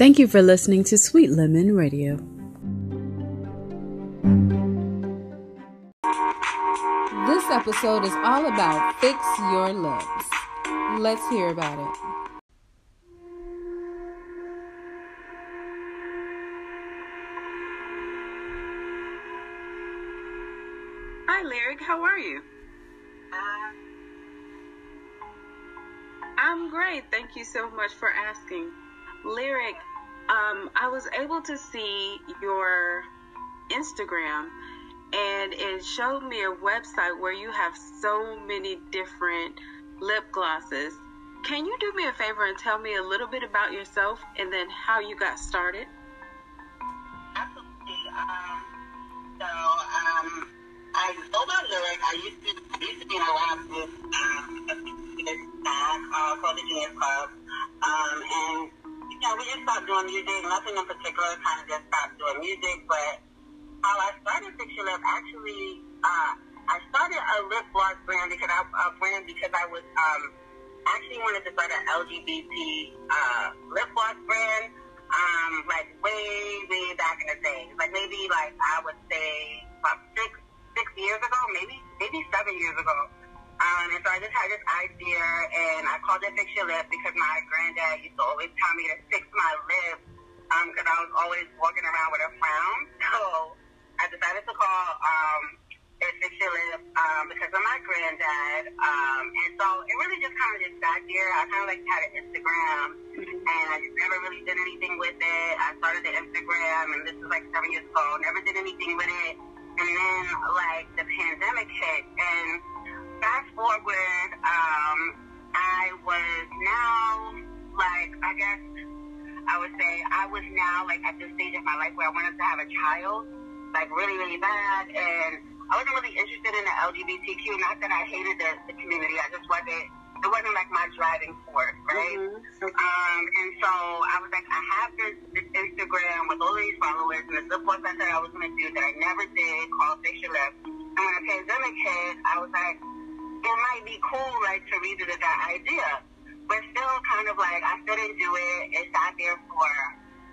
Thank you for listening to Sweet Lemon Radio. This episode is all about Fix Your Lips. Let's hear about it. Hi, Lyric. How are you? I'm great. Thank you so much for asking. Lyric, um, I was able to see your Instagram and it showed me a website where you have so many different lip glosses. Can you do me a favor and tell me a little bit about yourself and then how you got started? Absolutely. Um, so, um, I go by Lyric. I used to, used to be in a rap group, um, a few years back, uh, called the Genius Club. Um, and, know, we just stopped doing music, nothing in particular, kind of just stopped doing music, but how I started Your Lip, actually, uh, I started a lip gloss brand because I, a brand because I was, um, actually wanted to start an LGBT, uh, lip gloss brand, um, like way, way back in the day. Like maybe like, I would say about six, six years ago, maybe, maybe seven years ago. Um, and so I just had this idea and I called it Fix Your Lip because my granddad used to always tell me to fix my lips, um, cause I was always walking around with a frown. So, I decided to call um, it Fix Your Lip um, because of my granddad. Um, and so it really just kind of just got there. I kind of like had an Instagram and I just never really did anything with it. I started the Instagram and this was like seven years ago. Never did anything with it. And then like the pandemic hit and fast forward, um, I was now like, I guess I would say I was now like at this stage of my life where I wanted to have a child like really, really bad. And I wasn't really interested in the LGBTQ. Not that I hated the, the community. I just wasn't. It wasn't like my driving force, right? Mm-hmm. Okay. Um, and so I was like, I have this, this Instagram with all these followers and lip gloss I said I was going to do that I never did called Fix Your Lip. And when the pandemic hit, I was like, it might be cool, like, to revisit that idea. But still kind of like, I still didn't do it. It sat there for,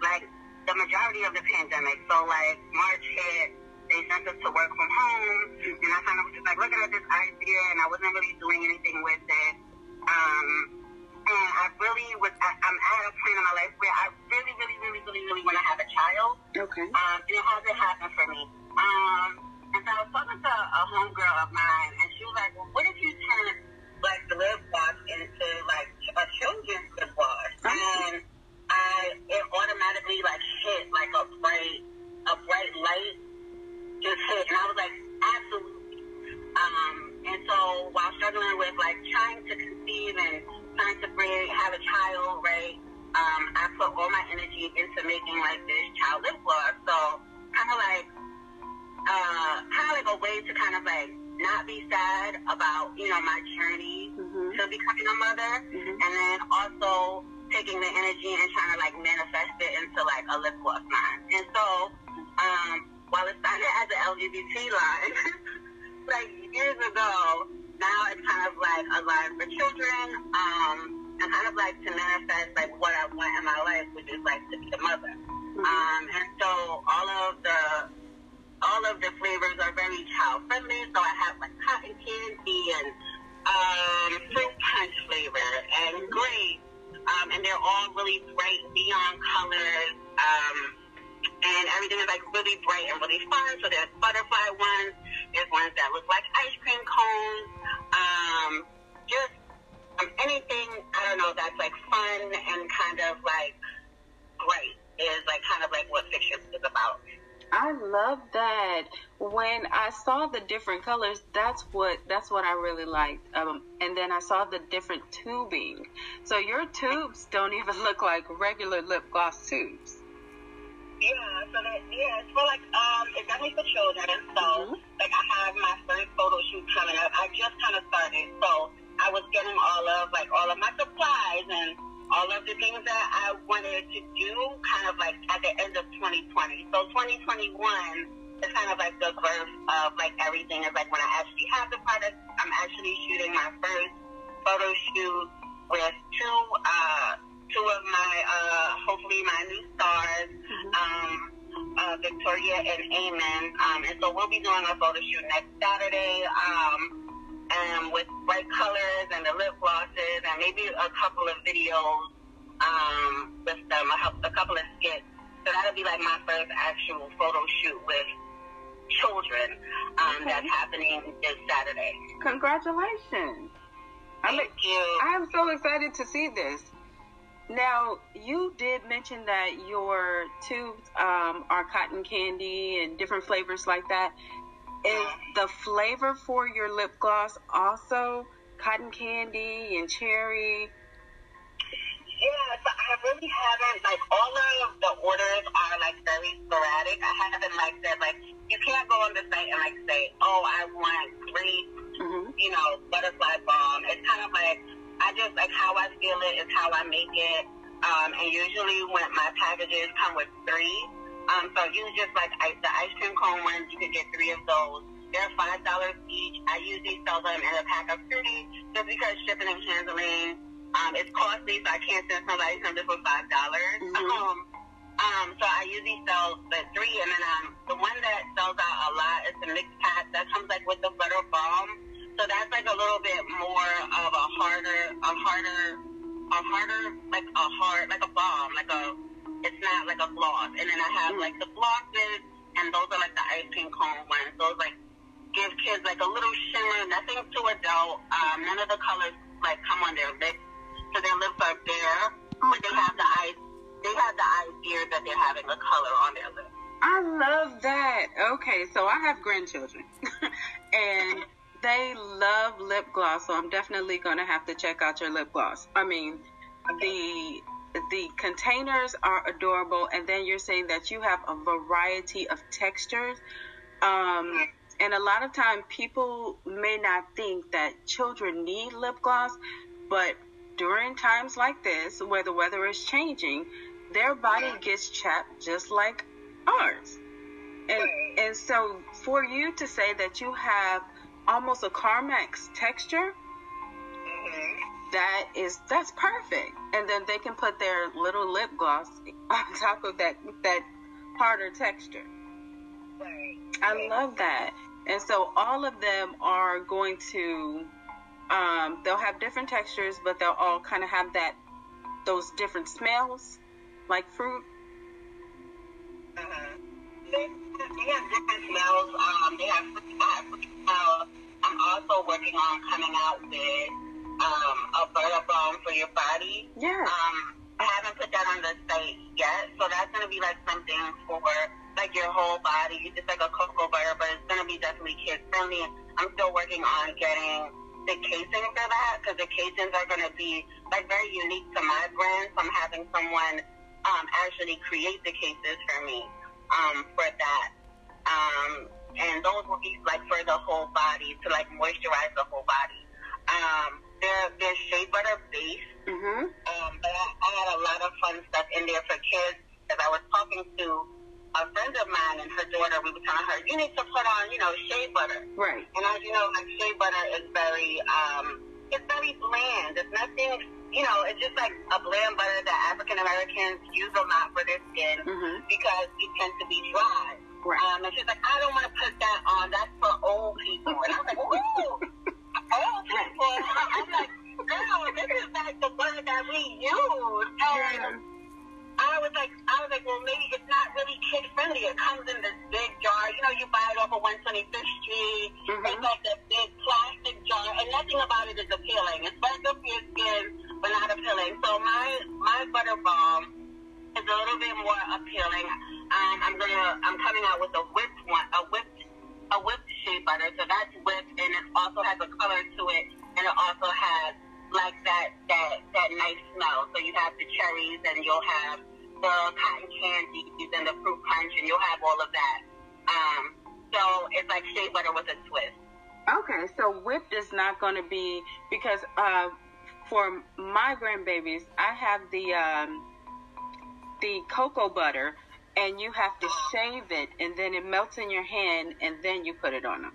like, the majority of the pandemic. So like March hit, they sent us to work from home, and I kind of was just like looking at this idea, and I wasn't really doing anything with it. Um, and I really was, I, I'm at a point in my life where I really, really, really, really, really want to have a child. Okay. Um, and it hasn't happened for me. Um, and so I was talking to a homegirl of mine, and she was like, well, what if lip gloss into like a children's lip gloss? And I it automatically like hit like a bright a bright light just hit. And I was like absolutely. Um and so while struggling with like trying to conceive and trying to bring have a child right um I put all my energy into making like this child lip gloss so kind of like uh kind of like a way to kind of like not be sad about you know my journey Mm-hmm. to becoming a mother Mhm. and then also taking the energy and trying to like manifest it into like a lip gloss line. And so, um, while it started as an LGBT line, like years ago, now it's kind of like a line for children, um, and kind of like to manifest like what I want in my life, which is like to be a mother. Child friendly. So I have like cotton candy and um, fruit punch flavor and grape um, and they're all really bright neon colors. Um, and everything is like really bright and really fun. So there's butterfly ones, there's ones that look like ice cream cones. Um, just um, anything I don't know that's like fun and kind of like bright is like kind of like what fiction is about. I love that. When I saw the different colors, that's what that's what I really liked. Um, and then I saw the different tubing. So your tubes don't even look like regular lip gloss tubes. Yeah, so that, yeah, it's for like, um, it's definitely for children. So, Mhm. like, I have my first photo shoot coming up. I just kind of started. So, I was getting all of, like, all of my supplies and all of the things that I wanted to do kind of like at the end of 2020. So, 2021 is kind of like the birth of, like, everything is like when I actually have the product, I'm actually shooting my first photo shoot with two, uh, two two of my, uh, hopefully my new stars, Mm-hmm. um, uh, Victoria and Amen. Um, and so we'll be doing a photo shoot next Saturday, um, and with bright colors and the lip glosses and maybe a couple of videos, um, with them, a, a couple of skits. So that'll be like my first actual photo shoot with children, um, Okay. that's happening this Saturday. Congratulations. I'm, Thank you. I'm so excited to see this. Now, you did mention that your tubes um, are cotton candy and different flavors like that. Is the flavor for your lip gloss also cotton candy and cherry? Yeah, so I really haven't like all of the orders are like very sporadic. I haven't like said like you can't go on the site and like say, oh, I want grape, Mm-hmm. you know, butterfly balm. It's kind of like I just like how I feel it is how I make it. Um, and usually when my packages come with three, um, so you just like ice, the ice cream cone ones, you can get three of those. They're five dollars each. I usually sell them in a pack of three, just because shipping and handling um, it's costly, so I can't send somebody something for five dollars. Mhm. Um, um, so I usually sell the three, and then um, the one that sells out a lot is the mixed pack that comes like with the butter balm. So that's like a little bit more of a harder, a harder, a harder, like a hard, like a balm, like a. It's not like a gloss, and then I have Mm. like the glosses, and those are like the ice cream cone ones. Those like give kids like a little shimmer, nothing too adult. Um, none of the colors like come on their lips, so their lips are bare, but they have the eyes. They have the idea that they're having a color on their lips. I love that. Okay, so I have grandchildren, and they love lip gloss. So I'm definitely gonna have to check out your lip gloss. I mean, the the containers are adorable, and then you're saying that you have a variety of textures. Um, and a lot of time, people may not think that children need lip gloss, but during times like this, where the weather is changing, their body gets chapped just like ours. And and so for you to say that you have almost a Carmex texture, Mm-hmm. That is that's perfect. And then they can put their little lip gloss on top of that that harder texture. Right. I love that. And so all of them are going to um, they'll have different textures, but they'll all kind of have that those different smells, like fruit. Uh-huh. They, they have different smells. Um, they have fruit, I have fruit smells. I'm also working on coming out with um, a butter balm for your body. Yeah. Um, I haven't put that on the site yet, so that's gonna be like something for like your whole body, just like a cocoa butter, but it's gonna be definitely kid friendly. I'm still working on getting the casing for that because the casings are gonna be like very unique to my brand. So I'm having someone um, actually create the cases for me um, for that. Um, and those will be like for the whole body to like moisturize the whole body. Um, they're they're shea butter based. Mhm. Um, but I, I had a lot of fun stuff in there for kids. As I was talking to a friend of mine and her daughter, we were telling her, you need to put on, you know, shea butter. Right. And as you know, like shea butter is very, um, it's very bland. It's nothing, you know, it's just like a bland butter that African Americans use a lot for their skin Mhm. because it tends to be dry. Right. Um, and she's like, I don't want to put that on. That's for old people. And I was like, ooh, old people. I'm like, girl, this is like the butter that we use. And I was like, I was like, well, maybe it's not really kid friendly. It comes in this big jar. You know, you buy it off of 125th Street. Mhm. It's like a big plastic jar, and nothing about it is appealing. It's very good for your skin, but not appealing. So my my butter balm is a little bit more appealing. Um, I'm gonna, I'm coming out with a whipped one, a whipped, a whipped butter. So that's whipped, and it also has a color to it, and it also has like that that that nice smell. So you have the cherries, and you'll have the cotton candies and the fruit punch, and you'll have all of that. Um, so it's like shea butter with a twist. Okay, so whipped is not going to be because uh, for my grandbabies, I have the um, the cocoa butter, and you have to shave it, and then it melts in your hand, and then you put it on them.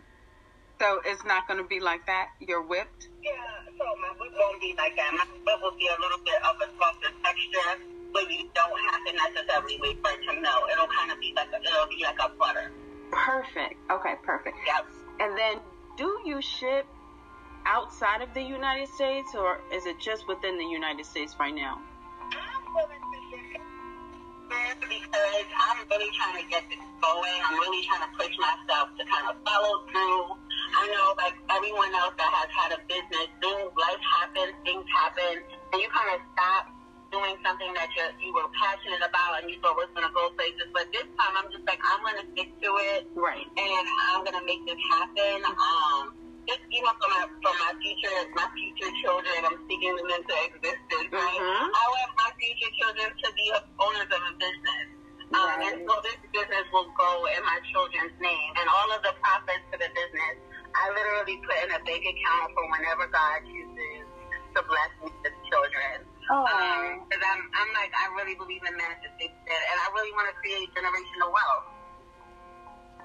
So it's not going to be like that. You're whipped. Yeah. So my whip won't be like that. My whip will be a little bit of a softer texture, but you don't have to necessarily wait for it to melt. It'll kind of be like a, it'll be like a butter. Perfect. Okay, perfect. Yep. And then, do you ship outside of the United States, or is it just within the United States right now? I'm willing to ship it because I'm really trying to get this going. I'm really trying to push myself to kind of follow through. I know, like everyone else that has had a business, things, life happens, things happen, and you kind of stop doing something that you you were passionate about and you thought was going to go places. But this time, I'm just like, I'm going to stick to it, Right. and I'm going to make this happen. Um, just even for my for my future my future children, I'm speaking them into existence. Right? Mhm. I want my future children to be owners of a business. Um, and so this business will go in my children's name, and all of the profits for the business, I literally put in a bank account for whenever God chooses to bless me with children. Oh. Because I'm, I'm like, I really believe in manifestation, and I really want to create generational wealth.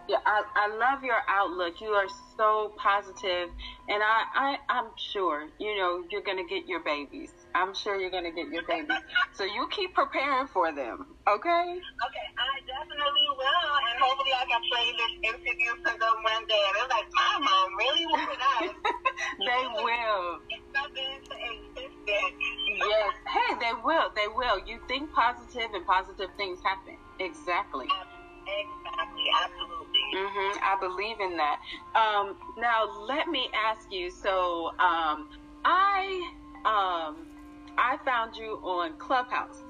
Yeah, I, I love your outlook. You are so positive, and I, I I'm sure you know you're gonna get your babies. I'm sure you're gonna get your babies. so you keep preparing for them, okay? Okay, I definitely will, and hopefully I can play this interview for them one day. And they're like, my mom really wanted us. they will. It's something to existence. Yes. Hey, they will. They will. You think positive, and positive things happen. Exactly. Exactly, absolutely. hmm I believe in that. Um, now let me ask you. So um, I um, I found you on Clubhouse.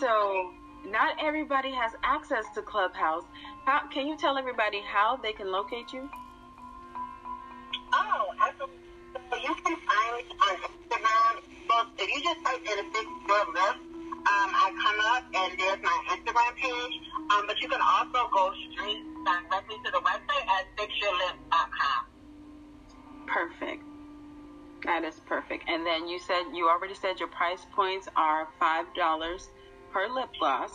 So not everybody has access to Clubhouse. How can you tell everybody how they can locate you? Oh, absolutely. So you can find me on Instagram. So if you just type in a big lift, um, I come up and there's my Instagram page. Um, but you can also go straight directly to the website at fixyourlips.com. Perfect. That is perfect. And then you said you already said your price points are five dollars per lip gloss.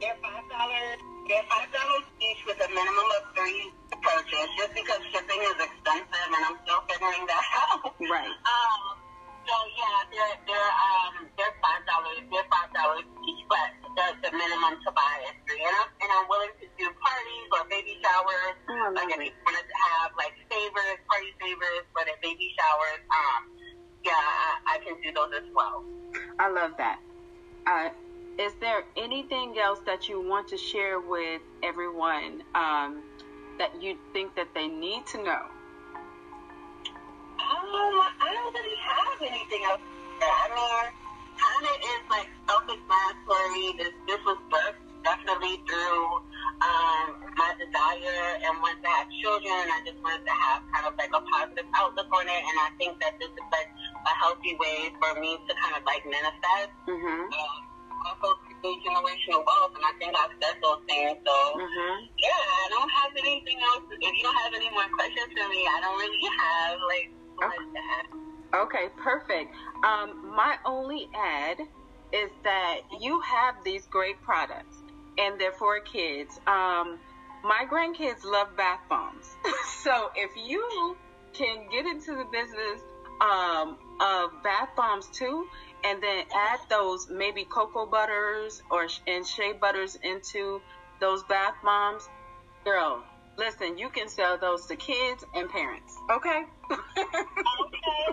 They're five dollars. They're five dollars each with a minimum of three to purchase, just because shipping is expensive, and I'm still figuring that out. Right. Um. So yeah, they're they're um that you want to share with everyone um, that you think that they need to know? Um, I don't really have anything else. I mean, kind of is like self-explanatory. This this was birthed definitely through um, my desire and wanting to have children. I just wanted to have kind of like a positive outlook on it, and I think that this is like a healthy way for me to kind of like manifest Mm-hmm. and also create generational wealth. And I think I've said those things. So Mm-hmm. yeah, I don't have anything else. If you don't have any more questions for me, I don't really have like much to add. Okay, perfect. Um, my only ad is that you have these great products and they're for kids. Um, my grandkids love bath bombs. so if you can get into the business um, of bath bombs too, and then add those maybe cocoa butters or and shea butters into those bath bombs, girl, listen, you can sell those to kids and parents. Okay? Okay,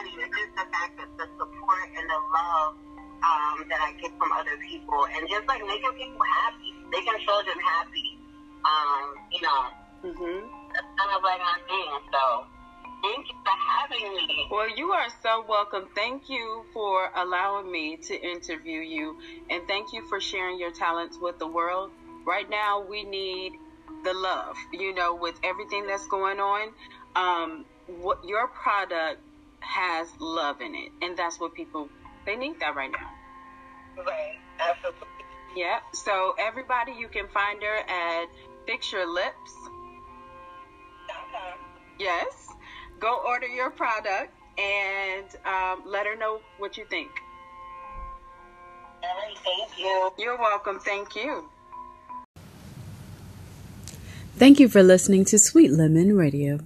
money, it's just the fact that the support and the love um, that I get from other people, and just like making people happy, making children happy. Um, you know, mm-hmm. that's kind of like my thing. So. Thank you for having me. Well, you are so welcome. Thank you for allowing me to interview you, and thank you for sharing your talents with the world. Right now, we need the love. You know, with everything that's going on, um, what your product has love in it, and that's what people they need that right now. Right. Absolutely. Yeah. So everybody, you can find her at Fix Your Lips. Okay. Yes. Go order your product and um, let her know what you think. All right. Thank you. You're welcome. Thank you. Thank you for listening to Sweet Lemon Radio.